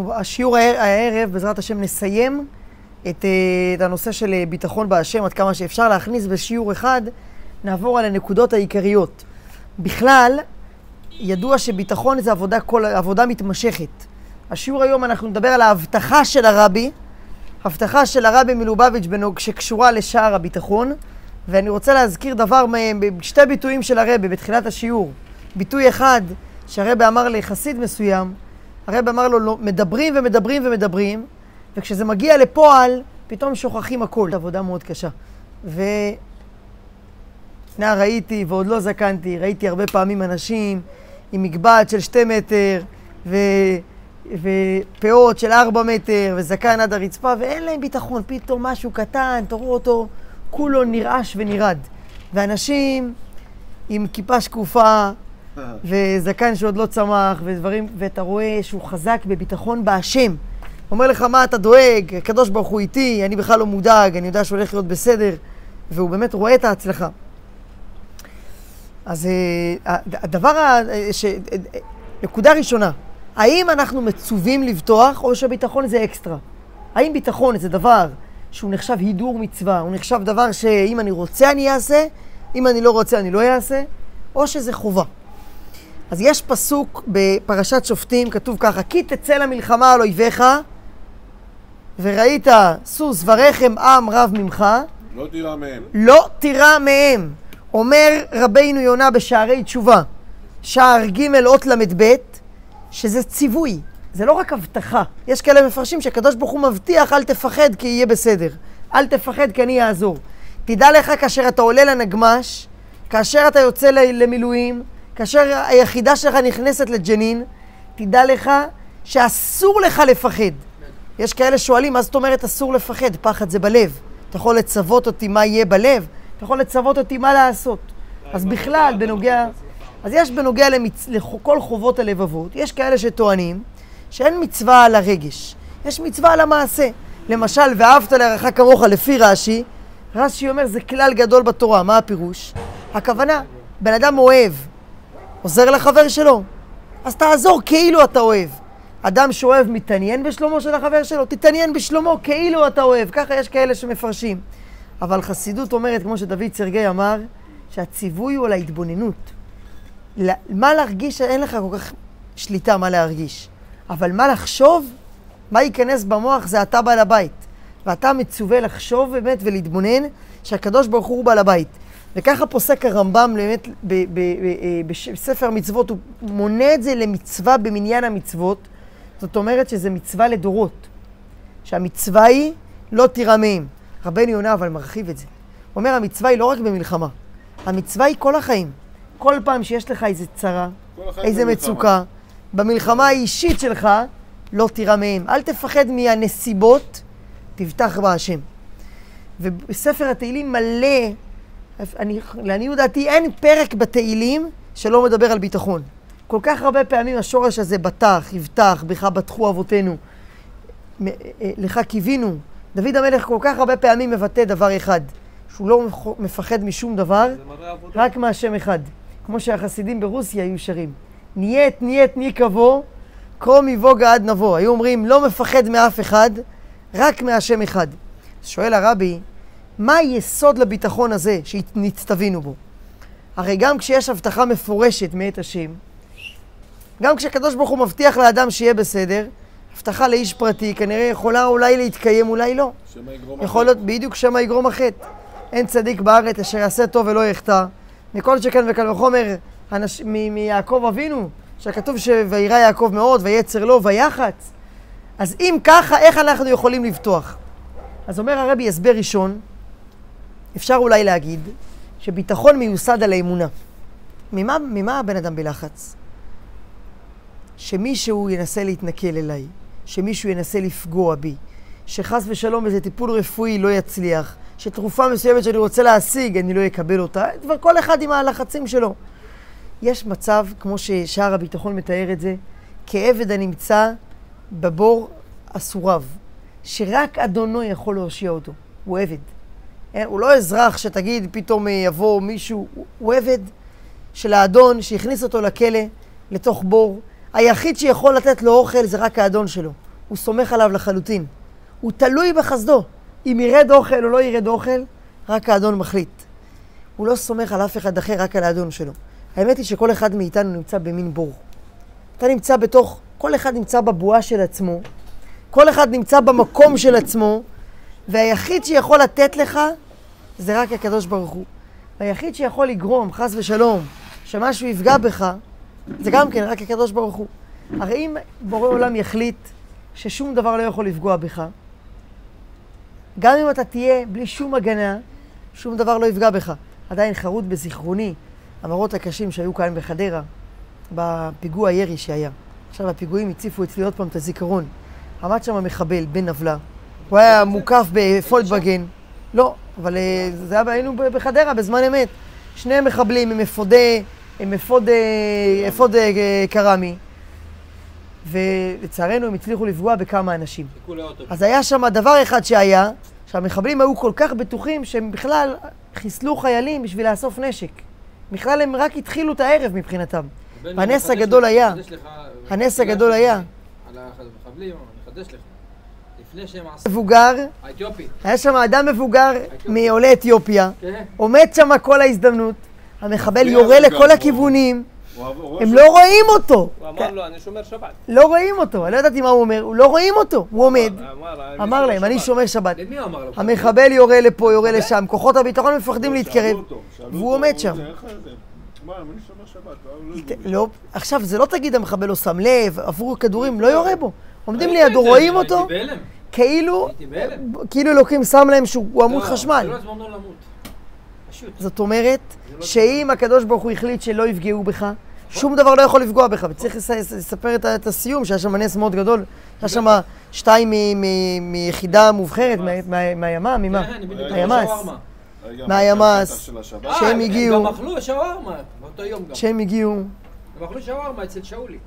השיעור הערב, בעזרת השם, נסיים את, את הנושא של ביטחון בהשם עד כמה שאפשר להכניס בשיעור אחד, נעבור על הנקודות העיקריות. בכלל, ידוע שביטחון זה עבודה, כל, עבודה מתמשכת. השיעור היום אנחנו נדבר על ההבטחה של הרבי, הבטחה של הרבי מלובביץ' שקשורה לשער הביטחון, ואני רוצה להזכיר דבר שתי ביטויים של הרבי בתחילת השיעור. ביטוי אחד שהרבי אמר לחסיד מסוים, הרב אמר לו, לא, מדברים ומדברים ומדברים, וכשזה מגיע לפועל, פתאום שוכחים הכל. עבודה מאוד קשה. ונער ראיתי, ועוד לא זקנתי, ראיתי הרבה פעמים אנשים עם מגבעת של שתי מטר, ו... ופאות של ארבע מטר, וזקן עד הרצפה, ואין להם ביטחון. פתאום משהו קטן, תראו אותו, כולו נרעש ונרעד. ואנשים עם כיפה שקופה, וזקן שעוד לא צמח, ודברים, ואתה רואה שהוא חזק בביטחון בהשם. אומר לך, מה אתה דואג? הקדוש ברוך הוא איתי, אני בכלל לא מודאג, אני יודע שהולך להיות בסדר, והוא באמת רואה את ההצלחה. אז אה, הדבר, ש... נקודה ראשונה, האם אנחנו מצווים לבטוח, או שביטחון זה אקסטרה? האם ביטחון זה דבר שהוא נחשב הידור מצווה, הוא נחשב דבר שאם אני רוצה אני אעשה, אם אני לא רוצה אני לא אעשה, או שזה חובה? אז יש פסוק בפרשת שופטים, כתוב ככה, כי תצא למלחמה על אויביך, וראית סוס ורחם עם רב ממך, לא תירא מהם. לא תירא מהם. אומר רבינו יונה בשערי תשובה, שער ג' אות ל"ב, שזה ציווי, זה לא רק הבטחה. יש כאלה מפרשים שהקדוש ברוך הוא מבטיח, אל תפחד כי יהיה בסדר. אל תפחד כי אני אעזור. תדע לך כאשר אתה עולה לנגמש, כאשר אתה יוצא למילואים, כאשר היחידה שלך נכנסת לג'נין, תדע לך שאסור לך לפחד. יש כאלה שואלים, מה זאת אומרת אסור לפחד? פחד זה בלב. אתה יכול לצוות אותי מה יהיה בלב, אתה יכול לצוות אותי מה לעשות. אז בכלל, בנוגע... אז יש בנוגע למצ... לכל חובות הלבבות, יש כאלה שטוענים שאין מצווה על הרגש, יש מצווה על המעשה. למשל, ואהבת לרעך כמוך לפי רש"י, רש"י אומר זה כלל גדול בתורה, מה הפירוש? הכוונה, בן אדם אוהב, עוזר לחבר שלו, אז תעזור כאילו אתה אוהב. אדם שאוהב מתעניין בשלומו של החבר שלו, תתעניין בשלומו כאילו אתה אוהב. ככה יש כאלה שמפרשים. אבל חסידות אומרת, כמו שדוד סרגי אמר, שהציווי הוא על ההתבוננות. מה להרגיש, אין לך כל כך שליטה מה להרגיש. אבל מה לחשוב, מה ייכנס במוח, זה אתה בעל הבית. ואתה מצווה לחשוב באמת ולהתבונן שהקדוש ברוך הוא בעל הבית. וככה פוסק הרמב"ם באמת אה, בספר המצוות, הוא מונה את זה למצווה במניין המצוות, זאת אומרת שזה מצווה לדורות. שהמצווה היא לא תירא מהם. רבנו יונה אבל מרחיב את זה. הוא אומר, המצווה היא לא רק במלחמה, המצווה היא כל החיים. כל פעם שיש לך איזה צרה, איזה מצוקה, במלחמה האישית שלך, לא תירא מהם. אל תפחד מהנסיבות, תבטח בהשם. ובספר התהילים מלא אני, לעניות דעתי אין פרק בתהילים שלא מדבר על ביטחון. כל כך הרבה פעמים השורש הזה בטח, יבטח, בך בטחו אבותינו, אה, לך קיווינו. דוד המלך כל כך הרבה פעמים מבטא דבר אחד, שהוא לא מפחד משום דבר, רק מהשם אחד. כמו שהחסידים ברוסיה היו שרים. ניית ניית ני קבו, קרום יבוגה עד נבוא. היו אומרים, לא מפחד מאף אחד, רק מהשם אחד. שואל הרבי, מה היסוד לביטחון הזה שנצטווינו בו? הרי גם כשיש הבטחה מפורשת מאת השם, גם כשהקדוש ברוך הוא מבטיח לאדם שיהיה בסדר, הבטחה לאיש פרטי כנראה יכולה אולי להתקיים, אולי לא. שמא יגרום יכול להיות בדיוק שמא יגרום החטא. אין צדיק בארץ אשר יעשה טוב ולא יחטא. מכל שכן וקל וחומר אנש... מיעקב אבינו, שכתוב שוירא יעקב מאוד ויצר לו ויחץ. אז אם ככה, איך אנחנו יכולים לבטוח? אז אומר הרבי הסבר ראשון, אפשר אולי להגיד שביטחון מיוסד על האמונה. ממה, ממה הבן אדם בלחץ? שמישהו ינסה להתנכל אליי, שמישהו ינסה לפגוע בי, שחס ושלום איזה טיפול רפואי לא יצליח, שתרופה מסוימת שאני רוצה להשיג, אני לא אקבל אותה, כבר כל אחד עם הלחצים שלו. יש מצב, כמו ששער הביטחון מתאר את זה, כעבד הנמצא בבור אסוריו, שרק אדונו יכול להושיע אותו. הוא עבד. אה, הוא לא אזרח שתגיד פתאום אה, יבוא מישהו, הוא עבד של האדון שהכניס אותו לכלא, לתוך בור. היחיד שיכול לתת לו אוכל זה רק האדון שלו. הוא סומך עליו לחלוטין. הוא תלוי בחסדו. אם ירד אוכל או לא ירד אוכל, רק האדון מחליט. הוא לא סומך על אף אחד אחר, רק על האדון שלו. האמת היא שכל אחד מאיתנו נמצא במין בור. אתה נמצא בתוך, כל אחד נמצא בבועה של עצמו, כל אחד נמצא במקום של עצמו, והיחיד שיכול לתת לך זה רק הקדוש ברוך הוא. והיחיד שיכול לגרום, חס ושלום, שמשהו יפגע בך, זה גם כן רק הקדוש ברוך הוא. הרי אם בורא עולם יחליט ששום דבר לא יכול לפגוע בך, גם אם אתה תהיה בלי שום הגנה, שום דבר לא יפגע בך. עדיין חרוט בזיכרוני המראות הקשים שהיו כאן בחדרה, בפיגוע הירי שהיה. עכשיו הפיגועים הציפו אצלי עוד פעם את הזיכרון. עמד שם מחבל, בן נבלה. הוא היה מוקף בפולדבגן. לא, אבל אה, זה היה, היינו בחדרה בזמן אמת. שני מחבלים עם אפודי, עם אפוד, אה, אפוד אה, קרמי. ולצערנו הם הצליחו לפגוע בכמה אנשים. אז היה שם דבר אחד שהיה, שהמחבלים היו כל כך בטוחים שהם בכלל חיסלו חיילים בשביל לאסוף נשק. בכלל הם רק התחילו את הערב מבחינתם. והנס הגדול היה, הנס הגדול היה. על המחבלים, אני אחדש לך. לפני שהם עשו... מבוגר, האתיופי. היה שם אדם מבוגר מעולי אתיופיה, כן. עומד שם כל ההזדמנות, המחבל יורה לכל הכיוונים, הם לא רואים אותו. הוא אמר לו, אני שומר שבת. לא רואים אותו, אני לא ידעתי מה הוא אומר, הוא לא רואים אותו, הוא עומד, אמר, להם, אני שומר שבת. למי הוא אמר לו? המחבל יורה לפה, יורה לשם, כוחות הביטחון מפחדים שאלו להתקרב, והוא עומד שם. לא- לא. לא, עכשיו, זה לא תגיד המחבל לא שם לב, עברו כדורים, לא יורה בו. עומדים לידו, רואים אותו, הייתי בהלם. כאילו. כאילו אלוקים שם להם שהוא עמוד לא, חשמל. זה לא זמנו למות. פשוט. זאת אומרת, לא שאם הקדוש ברוך הוא החליט שלא יפגעו בך, שום דבר לא יכול לפגוע בך. וצריך לס- לספר את הסיום, שהיה שם נס מאוד גדול. היה שם שתיים מ- מ- מיחידה מובחרת, מה- מה- מהימ"מ, ממה? כן, מהימ"ס. רגע, מהימ"ס. השבת? אה, שהם הגיעו. הם גם אכלו שווארמה, באותו יום גם. כשהם הגיעו, הם אכלו שווארמה אצל שאולי.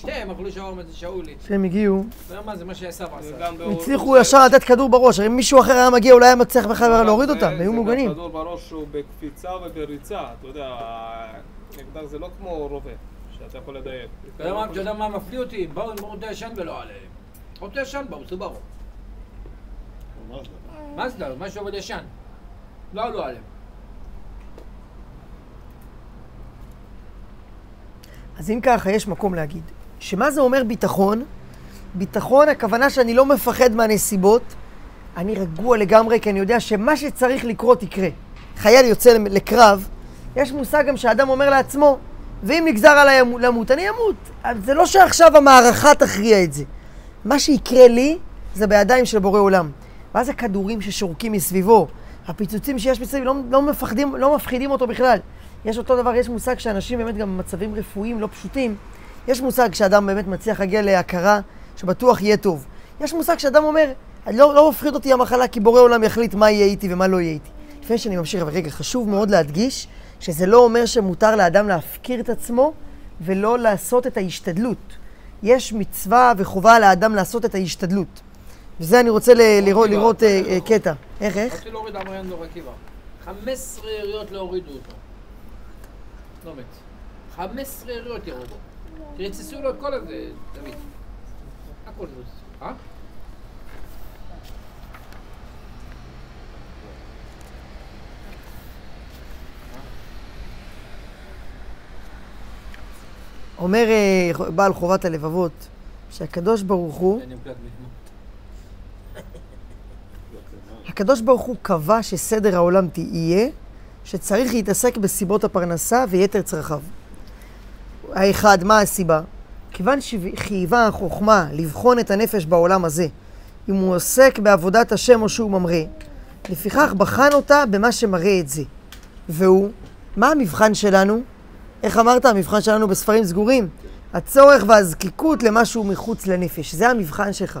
שתיהם אכלו אצל שאולי. כשהם הגיעו, מה זה מה שעשו עשה. הצליחו ישר לתת כדור בראש. הרי אם מישהו אחר היה מגיע, אולי היה מצליח בכלל להוריד זה- אותם, זה היו מוגנים. כדור בראש הוא בקפיצה ובריצה, אתה יודע, אקדח זה לא כמו רובה, שאתה יכול לדייק. אתה יודע מה- מפליא אותי? באו עם אוטו ישן ולא עליהם. אוטו ישן באו, סוברו. מה זה? מה זה? משהו עובד ישן. לא עלו עליהם. אז אם ככה, יש מקום להגיד. שמה זה אומר ביטחון? ביטחון, הכוונה שאני לא מפחד מהנסיבות, אני רגוע לגמרי, כי אני יודע שמה שצריך לקרות יקרה. חייל יוצא לקרב, יש מושג גם שאדם אומר לעצמו, ואם נגזר עליי ימו- למות, אני אמות. זה לא שעכשיו המערכה תכריע את זה. מה שיקרה לי, זה בידיים של בורא עולם. ואז הכדורים ששורקים מסביבו, הפיצוצים שיש מסביב, לא, לא, מפחדים, לא מפחידים אותו בכלל. יש אותו דבר, יש מושג שאנשים באמת גם במצבים רפואיים לא פשוטים, יש מושג שאדם באמת מצליח להגיע להכרה שבטוח יהיה טוב. יש מושג שאדם אומר, לא, לא מפחיד אותי המחלה כי בורא עולם יחליט מה יהיה איתי ומה לא יהיה איתי. לפני שאני ממשיך, אבל רגע, חשוב מאוד להדגיש שזה לא אומר שמותר לאדם להפקיר את עצמו ולא לעשות את ההשתדלות. יש מצווה וחובה לאדם לעשות את ההשתדלות. וזה אני רוצה ל- לראות, לראות אה, אה, קטע. איך, איך? רציתי להוריד עמריין דור עקיבא. 15 יריות לא הורידו אותו. לא מת. 15 יריות ירו בו. ריצסו לו את כל הזה, דוד. הכל ריצסו. אה? אומר אה, בעל חובת הלבבות, שהקדוש ברוך הוא. הקדוש ברוך הוא קבע שסדר העולם תהיה, שצריך להתעסק בסיבות הפרנסה ויתר צרכיו. האחד, מה הסיבה? כיוון שחייבה החוכמה לבחון את הנפש בעולם הזה, אם הוא עוסק בעבודת השם או שהוא ממרא, לפיכך בחן אותה במה שמראה את זה. והוא, מה המבחן שלנו? איך אמרת? המבחן שלנו בספרים סגורים. הצורך והזקיקות למשהו מחוץ לנפש. זה המבחן שלך.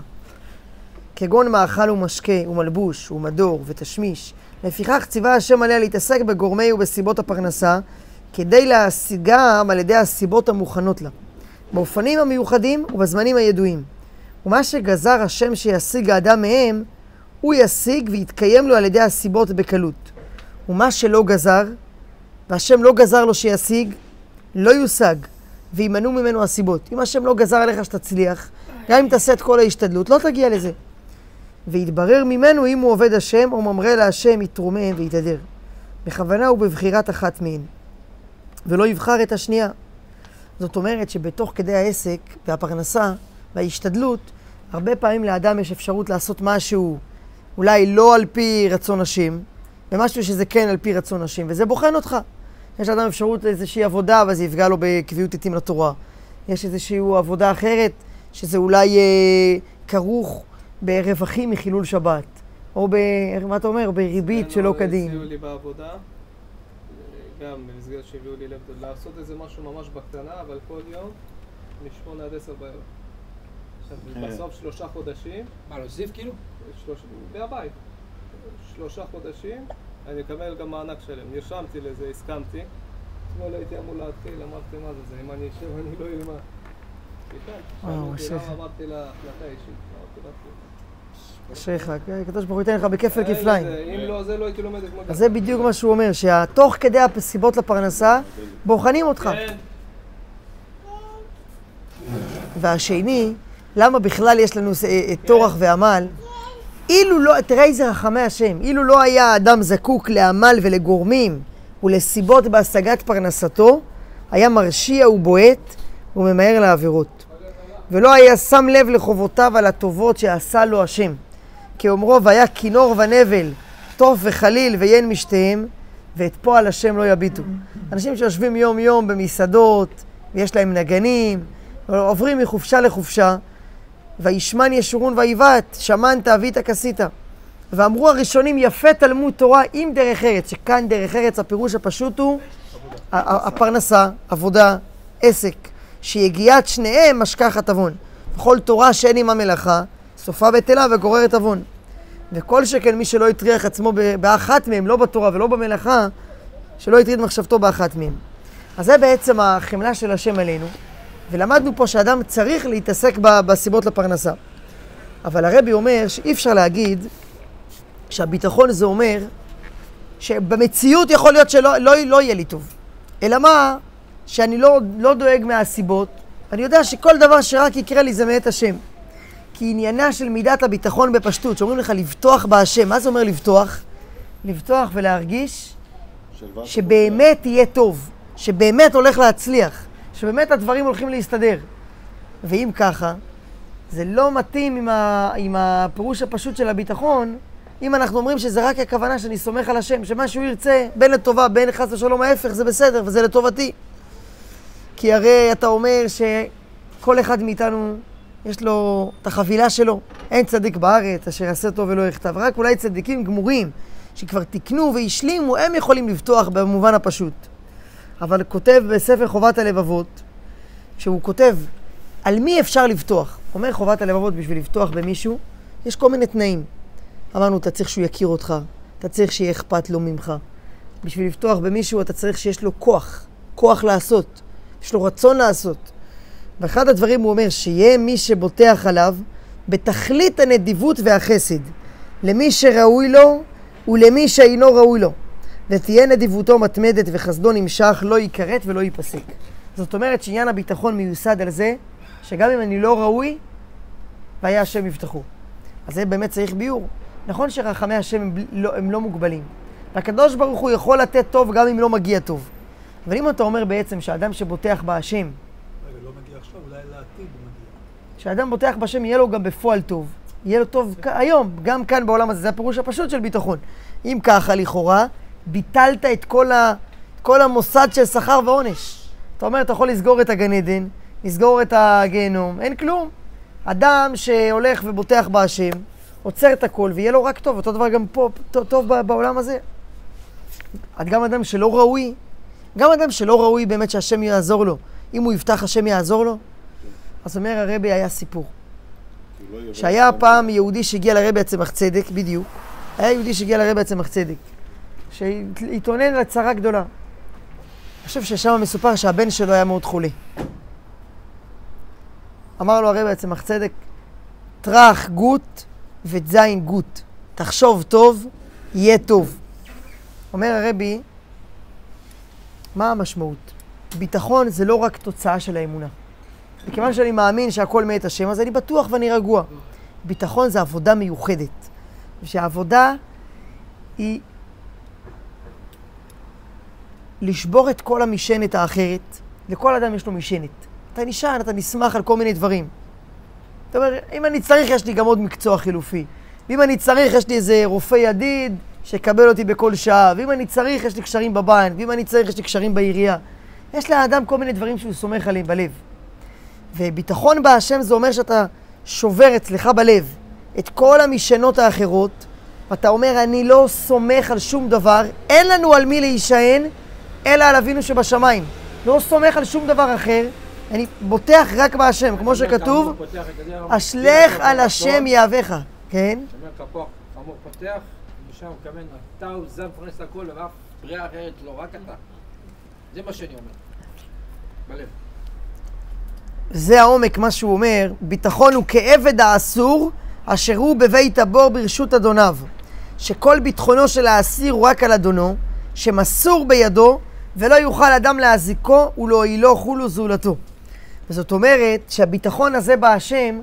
כגון מאכל ומשקה ומלבוש ומדור ותשמיש. לפיכך ציווה השם עליה להתעסק בגורמי ובסיבות הפרנסה, כדי להשיגם על ידי הסיבות המוכנות לה, באופנים המיוחדים ובזמנים הידועים. ומה שגזר השם שישיג האדם מהם, הוא ישיג ויתקיים לו על ידי הסיבות בקלות. ומה שלא גזר, והשם לא גזר לו שישיג, לא יושג, וימנעו ממנו הסיבות. אם השם לא גזר עליך שתצליח, גם אם תעשה את כל ההשתדלות, לא תגיע לזה. ויתברר ממנו אם הוא עובד השם או ממרא להשם יתרומם ויתהדר. בכוונה ובבחירת אחת מהן. ולא יבחר את השנייה. זאת אומרת שבתוך כדי העסק והפרנסה וההשתדלות, הרבה פעמים לאדם יש אפשרות לעשות משהו אולי לא על פי רצון השם, ומשהו שזה כן על פי רצון השם, וזה בוחן אותך. יש לאדם אפשרות לאיזושהי עבודה, אבל זה יפגע לו בקביעות עתים לתורה. יש איזושהי עבודה אחרת, שזה אולי אה, כרוך ברווחים מחילול שבת, או ב... מה אתה אומר? בריבית שלא כדין. גם במסגרת שהביאו לי לב, לעשות איזה משהו ממש בקטנה, אבל כל יום, משמונה עד עשר בערב. עכשיו, כן. בסוף שלושה חודשים, מה, להוסיף כאילו? שלוש... מהבית, שלושה חודשים, אני אקבל גם מענק שלם. נרשמתי לזה, הסכמתי. אתמול הייתי אמור להתחיל, אמרתי, מה זה זה, אם אני אשב אני לא אלמד. למה אמרתי לה החלטה אישית. אמרתי לה, אשריך, כן, הקדוש ברוך הוא ייתן לך בכפל אין כפליים. אם לא זה, לא הייתי לומד את אז זה בדיוק מה שהוא אומר, שתוך כדי הסיבות לפרנסה, בוחנים אותך. כן. והשני, למה בכלל יש לנו אה, טורח ועמל? אילו לא, תראה איזה רחמי השם, אילו לא היה האדם זקוק לעמל ולגורמים ולסיבות בהשגת פרנסתו, היה מרשיע ובועט וממהר לעבירות. ולא היה שם לב לחובותיו על הטובות שעשה לו השם. כאומרו, והיה כינור ונבל, טוף וחליל ויין משתיהם, ואת פועל השם לא יביטו. אנשים שיושבים יום-יום במסעדות, ויש להם נגנים, עוברים מחופשה לחופשה, וישמן ישורון ויבעט, שמנת אבית כסית. ואמרו הראשונים, יפה תלמוד תורה עם דרך ארץ, שכאן דרך ארץ הפירוש הפשוט הוא ה- ה- הפרנסה, עבודה, עסק, שיגיעת שניהם משכחת עוון. וכל תורה שאין עמה מלאכה, סופה בטלה וגוררת עוון. וכל שכן מי שלא הטריח עצמו באחת מהם, לא בתורה ולא במלאכה, שלא הטריד מחשבתו באחת מהם. אז זה בעצם החמלה של השם עלינו, ולמדנו פה שאדם צריך להתעסק בסיבות לפרנסה. אבל הרבי אומר שאי אפשר להגיד שהביטחון זה אומר שבמציאות יכול להיות שלא לא, לא יהיה לי טוב. אלא מה? שאני לא, לא דואג מהסיבות, אני יודע שכל דבר שרק יקרה לי זה מאת השם. כי עניינה של מידת הביטחון בפשטות, שאומרים לך לבטוח בהשם, מה זה אומר לבטוח? לבטוח ולהרגיש שבאמת יהיה טוב, שבאמת הולך להצליח, שבאמת הדברים הולכים להסתדר. ואם ככה, זה לא מתאים עם, ה, עם הפירוש הפשוט של הביטחון, אם אנחנו אומרים שזה רק הכוונה שאני סומך על השם, שמה שהוא ירצה, בין לטובה, בין חס ושלום ההפך, זה בסדר וזה לטובתי. כי הרי אתה אומר שכל אחד מאיתנו, יש לו את החבילה שלו. אין צדיק בארץ אשר יעשה טוב ולא יכתב. רק אולי צדיקים גמורים, שכבר תיקנו והשלימו, הם יכולים לבטוח במובן הפשוט. אבל כותב בספר חובת הלבבות, שהוא כותב על מי אפשר לבטוח. אומר חובת הלבבות בשביל לבטוח במישהו, יש כל מיני תנאים. אמרנו, אתה צריך שהוא יכיר אותך, אתה צריך שיהיה אכפת לו ממך. בשביל לבטוח במישהו אתה צריך שיש לו כוח, כוח לעשות, יש לו רצון לעשות. ואחד הדברים הוא אומר, שיהיה מי שבוטח עליו בתכלית הנדיבות והחסד, למי שראוי לו ולמי שאינו ראוי לו. ותהיה נדיבותו מתמדת וחסדו נמשך, לא ייכרת ולא ייפסק. זאת אומרת שעניין הביטחון מיוסד על זה, שגם אם אני לא ראוי, והיה השם יבטחו. אז זה באמת צריך ביור. נכון שרחמי השם הם, לא, הם לא מוגבלים. והקדוש ברוך הוא יכול לתת טוב גם אם לא מגיע טוב. אבל אם אתה אומר בעצם שאדם שבוטח בהשם, רגע, לא מגיע עכשיו, אולי לעתיד הוא מגיע. שאדם בוטח בהשם יהיה לו גם בפועל טוב. יהיה לו טוב היום, גם כאן בעולם הזה, זה הפירוש הפשוט של ביטחון. אם ככה, לכאורה, ביטלת את כל, ה, את כל המוסד של שכר ועונש. אתה אומר, אתה יכול לסגור את הגן עדן, לסגור את הגיהנום, אין כלום. אדם שהולך ובוטח בהשם, עוצר את הכל ויהיה לו רק טוב, אותו דבר גם פה, טוב, בעולם הזה. עד גם אדם שלא ראוי, גם אדם שלא ראוי באמת שהשם יעזור לו, אם הוא יבטח השם יעזור לו, אז אומר הרבי היה סיפור. לא שהיה פעם יהודי שהגיע לרבי הצמח צדק, בדיוק. היה יהודי שהגיע לרבי הצמח צדק, שהתאונן על צרה גדולה. אני חושב ששם מסופר שהבן שלו היה מאוד חולה. אמר לו הרבי הצמח צדק, טראח גוט וזין גוט. תחשוב טוב, יהיה טוב. אומר הרבי, מה המשמעות? ביטחון זה לא רק תוצאה של האמונה. מכיוון שאני מאמין שהכל מאת השם, אז אני בטוח ואני רגוע. ביטחון זה עבודה מיוחדת. ושהעבודה היא לשבור את כל המשענת האחרת. לכל אדם יש לו משענת. אתה נשען, אתה נסמך על כל מיני דברים. אתה אומר, אם אני צריך, יש לי גם עוד מקצוע חילופי. ואם אני צריך, יש לי איזה רופא ידיד שיקבל אותי בכל שעה. ואם אני צריך, יש לי קשרים בבנק. ואם אני צריך, יש לי קשרים בעירייה. יש לאדם כל מיני דברים שהוא סומך עליהם בלב. וביטחון בהשם זה אומר שאתה שובר אצלך בלב את כל המשענות האחרות, ואתה אומר, אני לא סומך על שום דבר, אין לנו על מי להישען, אלא על אבינו שבשמיים. לא סומך על שום דבר אחר, אני בוטח רק בהשם, כמו שכתוב, אשלך על השם יהבך, כן? שאומר כפוח חמור פותח, משם הוא מכוון, אתה הוא זה מפרנס הכל, ואף בריאה אחרת לא, רק אתה. זה מה שאני אומר. בלב. זה העומק, מה שהוא אומר, ביטחון הוא כעבד האסור, אשר הוא בבית הבור ברשות אדוניו. שכל ביטחונו של האסיר הוא רק על אדונו, שמסור בידו, ולא יוכל אדם להזיקו ולהועילו חולו זולתו. וזאת אומרת שהביטחון הזה בהשם,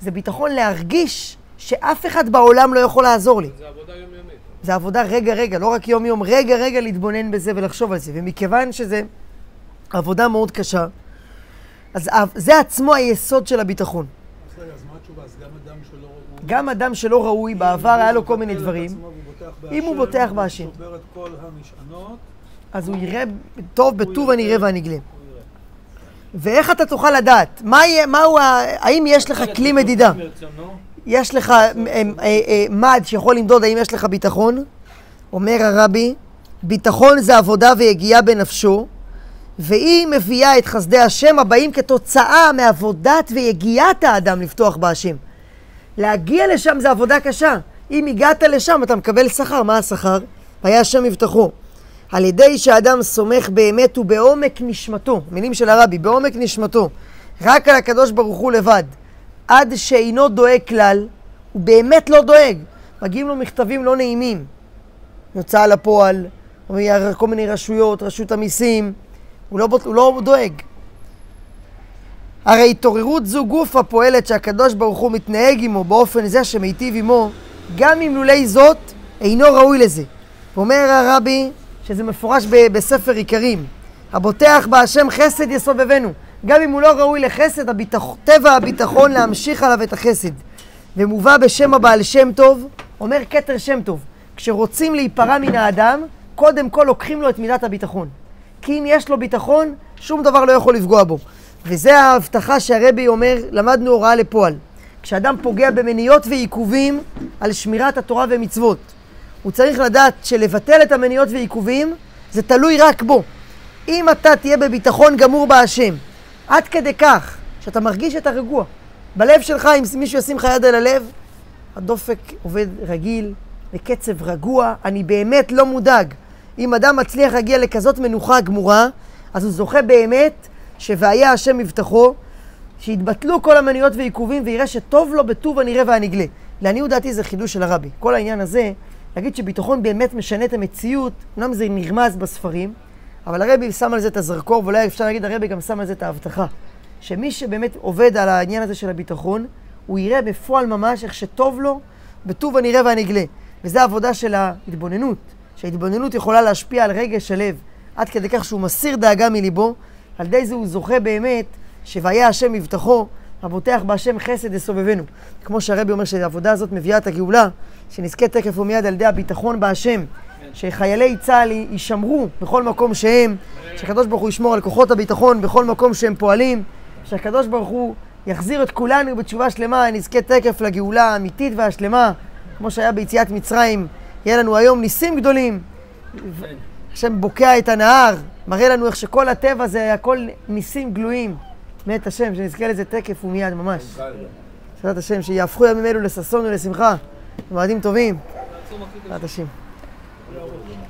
זה ביטחון להרגיש שאף אחד בעולם לא יכול לעזור לי. זה עבודה יומיומית. זה עבודה רגע רגע, לא רק יום יום, רגע רגע להתבונן בזה ולחשוב על זה. ומכיוון שזה עבודה מאוד קשה, אז זה עצמו היסוד של הביטחון. אז רגע, אז מה התשובה? אז גם אדם שלא... הוא- גם אדם שלא ראוי, בעבר היה לו כל מיני דברים, אם הוא בוטח המשענות, אז הוא יראה טוב בטוב הנראה והנגלה. הוא יראה. ואיך אתה תוכל לדעת? מה יהיה, מהו ה... האם יש לך כלי מדידה? יש לך אה, אה, אה, מד שיכול למדוד האם יש לך ביטחון? אומר הרבי, ביטחון זה עבודה ויגיעה בנפשו, והיא מביאה את חסדי השם הבאים כתוצאה מעבודת ויגיעת האדם לפתוח בהשם. להגיע לשם זה עבודה קשה. אם הגעת לשם אתה מקבל שכר, מה השכר? והיה השם יבטחו. על ידי שהאדם סומך באמת ובעומק נשמתו, מילים של הרבי, בעומק נשמתו, רק על הקדוש ברוך הוא לבד, עד שאינו דואג כלל, הוא באמת לא דואג. מגיעים לו מכתבים לא נעימים, הוצאה לפועל, כל מיני רשויות, רשות המיסים, הוא לא, הוא לא דואג. הרי התעוררות זו גוף הפועלת שהקדוש ברוך הוא מתנהג עמו באופן זה שמיטיב עמו, גם אם לולי זאת אינו ראוי לזה. ואומר הרבי שזה מפורש ב- בספר עיקרים, הבוטח בהשם חסד יסובבנו. גם אם הוא לא ראוי לחסד, הביטח... טבע הביטחון להמשיך עליו את החסד. ומובא בשם הבעל שם טוב, אומר כתר שם טוב. כשרוצים להיפרע מן האדם, קודם כל לוקחים לו את מידת הביטחון. כי אם יש לו ביטחון, שום דבר לא יכול לפגוע בו. וזה ההבטחה שהרבי אומר, למדנו הוראה לפועל. כשאדם פוגע במניות ועיכובים על שמירת התורה ומצוות, הוא צריך לדעת שלבטל את המניות ועיכובים זה תלוי רק בו. אם אתה תהיה בביטחון גמור בהשם, עד כדי כך שאתה מרגיש שאתה רגוע. בלב שלך, אם מישהו ישים לך יד על הלב, הדופק עובד רגיל, בקצב רגוע, אני באמת לא מודאג. אם אדם מצליח להגיע לכזאת מנוחה גמורה, אז הוא זוכה באמת ש"והיה השם מבטחו", שיתבטלו כל המניות ועיכובים ויראה שטוב לו בטוב הנראה והנגלה. לעניות דעתי זה חידוש של הרבי. כל העניין הזה, להגיד שביטחון באמת משנה את המציאות, אומנם זה נרמז בספרים, אבל הרבי שם על זה את הזרקור, ואולי אפשר להגיד הרבי גם שם על זה את ההבטחה. שמי שבאמת עובד על העניין הזה של הביטחון, הוא יראה בפועל ממש איך שטוב לו בטוב הנראה והנגלה. וזו העבודה של ההתבוננות, שההתבוננות יכולה להשפיע על רגש הלב, עד כדי כך שהוא מסיר דאגה מליבו, על ידי זה הוא זוכה באמת שוהיה השם מבטחו, הבוטח בהשם חסד יסובבנו. כמו שהרבי אומר שהעבודה הזאת מביאה את הגאולה, שנזכה תקף ומיד על ידי הביטחון בהשם, שחיילי צה"ל יישמרו בכל מקום שהם, שהקדוש ברוך הוא ישמור על כוחות הביטחון בכל מקום שהם פועלים, שהקדוש ברוך הוא יחזיר את כולנו בתשובה שלמה, נזכה תקף לגאולה האמיתית והשלמה, כמו שהיה ביציאת מצרים, יהיה לנו היום ניסים גדולים. השם בוקע את הנהר, מראה לנו איך שכל הטבע זה הכל ניסים גלויים. מת השם, שנזכה לזה תקף ומיד ממש. בעזרת השם, שיהפכו ימים אלו לששון ולשמחה, מועדים טובים. בעזרת השם.